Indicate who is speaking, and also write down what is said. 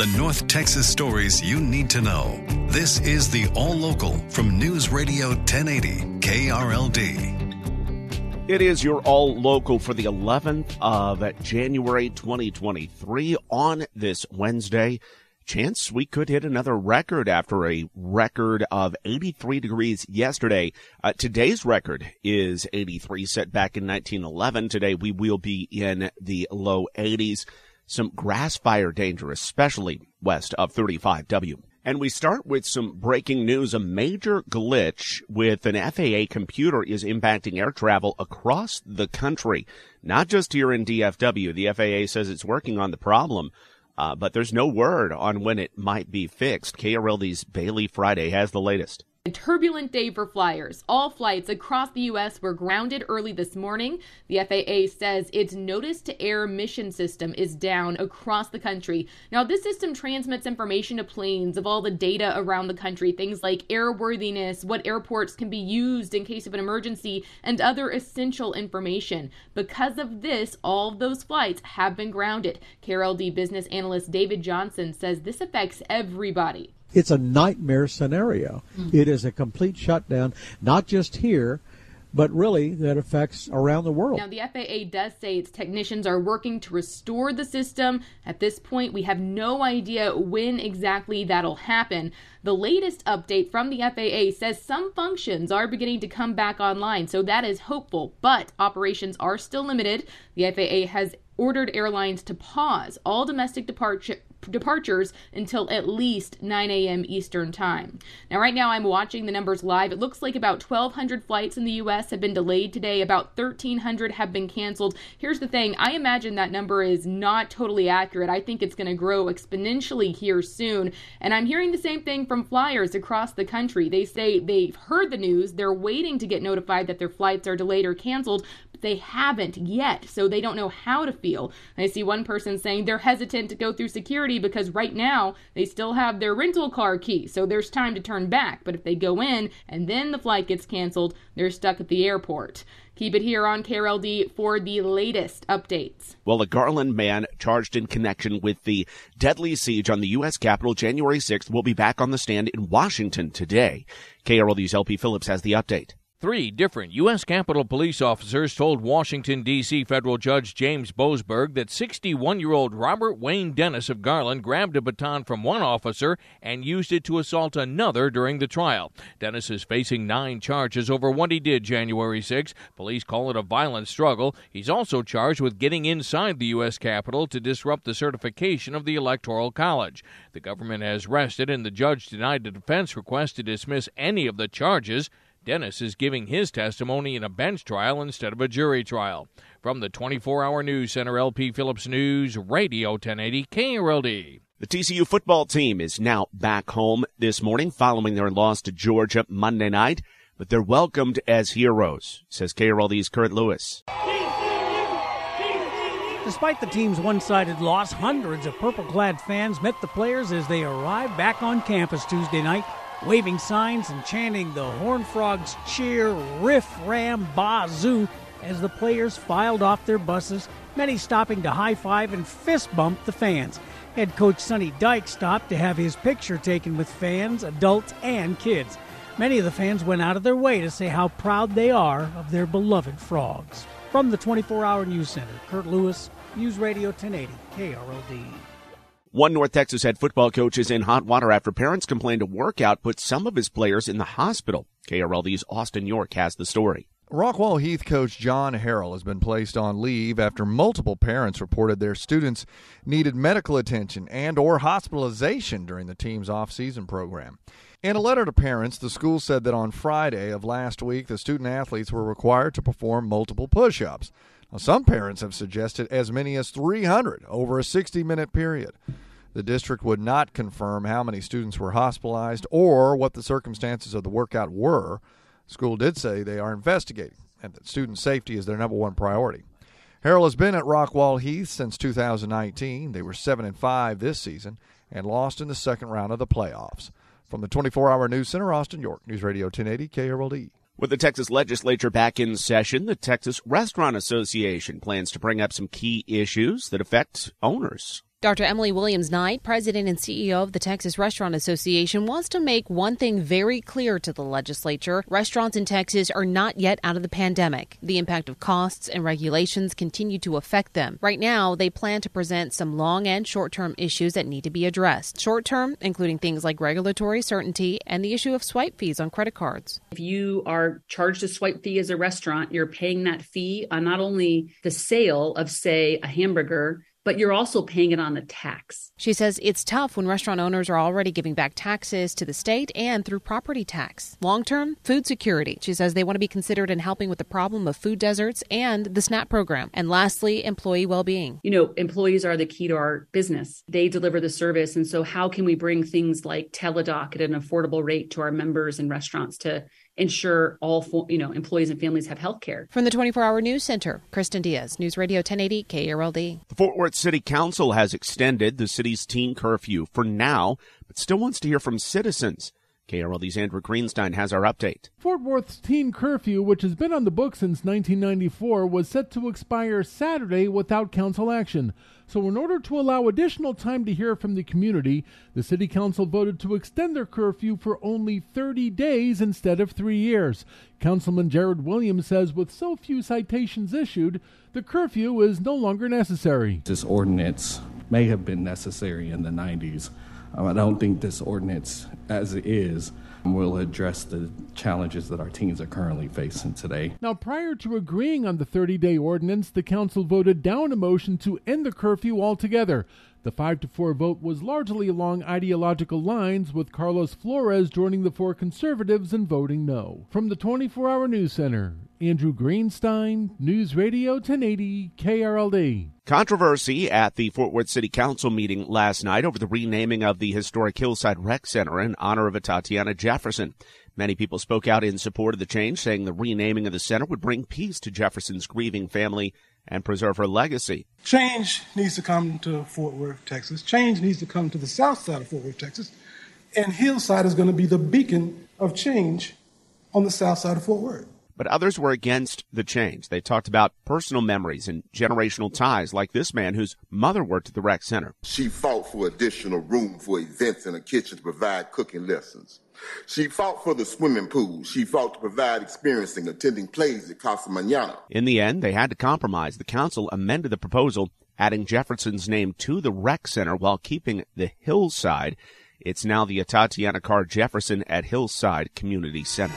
Speaker 1: The North Texas stories you need to know. This is the All Local from News Radio 1080 KRLD.
Speaker 2: It is your all local for the 11th of January 2023 on this Wednesday. Chance we could hit another record after a record of 83 degrees yesterday. Uh, today's record is 83 set back in 1911. Today we will be in the low 80s some grass fire danger, especially west of 35W. And we start with some breaking news. A major glitch with an FAA computer is impacting air travel across the country, not just here in DFW. The FAA says it's working on the problem, uh, but there's no word on when it might be fixed. KRLD's Bailey Friday has the latest.
Speaker 3: A turbulent day for flyers. All flights across the U.S. were grounded early this morning. The FAA says its notice to air mission system is down across the country. Now, this system transmits information to planes of all the data around the country, things like airworthiness, what airports can be used in case of an emergency, and other essential information. Because of this, all of those flights have been grounded. KRLD business analyst David Johnson says this affects everybody.
Speaker 4: It's a nightmare scenario. Mm-hmm. It is a complete shutdown, not just here, but really that affects around the world.
Speaker 3: Now, the FAA does say its technicians are working to restore the system. At this point, we have no idea when exactly that'll happen. The latest update from the FAA says some functions are beginning to come back online, so that is hopeful, but operations are still limited. The FAA has ordered airlines to pause all domestic departure departures until at least 9 a.m. Eastern Time. Now, right now, I'm watching the numbers live. It looks like about 1,200 flights in the U.S. have been delayed today, about 1,300 have been canceled. Here's the thing I imagine that number is not totally accurate. I think it's going to grow exponentially here soon. And I'm hearing the same thing from flyers across the country. They say they've heard the news, they're waiting to get notified that their flights are delayed or canceled, they haven't yet, so they don't know how to feel. I see one person saying they're hesitant to go through security because right now they still have their rental car key, so there's time to turn back. But if they go in and then the flight gets canceled, they're stuck at the airport. Keep it here on KRLD for the latest updates.
Speaker 2: Well, a Garland man charged in connection with the deadly siege on the U.S. Capitol January 6th will be back on the stand in Washington today. KRLD's LP Phillips has the update.
Speaker 5: Three different U.S. Capitol police officers told Washington, D.C. federal judge James Boasberg that 61 year old Robert Wayne Dennis of Garland grabbed a baton from one officer and used it to assault another during the trial. Dennis is facing nine charges over what he did January 6. Police call it a violent struggle. He's also charged with getting inside the U.S. Capitol to disrupt the certification of the Electoral College. The government has rested, and the judge denied the defense request to dismiss any of the charges. Dennis is giving his testimony in a bench trial instead of a jury trial. From the 24 hour news center, LP Phillips News, Radio 1080 KRLD.
Speaker 2: The TCU football team is now back home this morning following their loss to Georgia Monday night, but they're welcomed as heroes, says KRLD's Kurt Lewis.
Speaker 6: Despite the team's one sided loss, hundreds of purple clad fans met the players as they arrived back on campus Tuesday night waving signs and chanting the Horn Frogs cheer, riff, ram, bazoo as the players filed off their buses, many stopping to high five and fist bump the fans. Head coach Sonny Dykes stopped to have his picture taken with fans, adults, and kids. Many of the fans went out of their way to say how proud they are of their beloved frogs. From the 24 Hour News Center, Kurt Lewis, News Radio 1080, KRLD.
Speaker 2: One North Texas head football coach is in hot water after parents complained a workout put some of his players in the hospital. KRLD's Austin York has the story.
Speaker 7: Rockwall Heath coach John Harrell has been placed on leave after multiple parents reported their students needed medical attention and or hospitalization during the team's off-season program. In a letter to parents, the school said that on Friday of last week, the student athletes were required to perform multiple push-ups. Some parents have suggested as many as 300 over a 60 minute period. The district would not confirm how many students were hospitalized or what the circumstances of the workout were. School did say they are investigating and that student safety is their number one priority. Harrell has been at Rockwall Heath since 2019. They were 7 and 5 this season and lost in the second round of the playoffs. From the 24 hour news center, Austin, York, News Radio 1080 KRLD.
Speaker 2: With the Texas legislature back in session, the Texas Restaurant Association plans to bring up some key issues that affect owners.
Speaker 8: Dr. Emily Williams Knight, president and CEO of the Texas Restaurant Association, wants to make one thing very clear to the legislature. Restaurants in Texas are not yet out of the pandemic. The impact of costs and regulations continue to affect them. Right now, they plan to present some long and short term issues that need to be addressed. Short term, including things like regulatory certainty and the issue of swipe fees on credit cards.
Speaker 9: If you are charged a swipe fee as a restaurant, you're paying that fee on not only the sale of, say, a hamburger but you're also paying it on the tax.
Speaker 8: She says it's tough when restaurant owners are already giving back taxes to the state and through property tax. Long term, food security. She says they want to be considered in helping with the problem of food deserts and the SNAP program. And lastly, employee well being.
Speaker 9: You know, employees are the key to our business, they deliver the service. And so, how can we bring things like Teladoc at an affordable rate to our members and restaurants to ensure all you know employees and families have health care.
Speaker 8: From the 24-hour news center, Kristen Diaz, News Radio 1080 KRLD.
Speaker 2: The Fort Worth City Council has extended the city's teen curfew for now, but still wants to hear from citizens. KRLD's Andrew Greenstein has our update.
Speaker 10: Fort Worth's teen curfew, which has been on the books since 1994, was set to expire Saturday without council action. So, in order to allow additional time to hear from the community, the City Council voted to extend their curfew for only 30 days instead of three years. Councilman Jared Williams says with so few citations issued, the curfew is no longer necessary.
Speaker 11: This ordinance may have been necessary in the 90s um, I don't think this ordinance, as it is, will address the challenges that our teens are currently facing today.
Speaker 10: Now, prior to agreeing on the 30 day ordinance, the council voted down a motion to end the curfew altogether. The 5 to 4 vote was largely along ideological lines, with Carlos Flores joining the four conservatives and voting no. From the 24 hour news center, Andrew Greenstein, News Radio 1080 KRLD.
Speaker 2: Controversy at the Fort Worth City Council meeting last night over the renaming of the historic Hillside Rec Center in honor of Atatiana Jefferson. Many people spoke out in support of the change, saying the renaming of the center would bring peace to Jefferson's grieving family and preserve her legacy.
Speaker 12: Change needs to come to Fort Worth, Texas. Change needs to come to the south side of Fort Worth, Texas. And Hillside is going to be the beacon of change on the south side of Fort Worth
Speaker 2: but others were against the change. They talked about personal memories and generational ties, like this man whose mother worked at the rec center.
Speaker 13: She fought for additional room for events in a kitchen to provide cooking lessons. She fought for the swimming pool. She fought to provide experiencing attending plays at Casa Manana.
Speaker 2: In the end, they had to compromise. The council amended the proposal, adding Jefferson's name to the rec center while keeping the hillside. It's now the Tatiana Carr Jefferson at Hillside Community Center.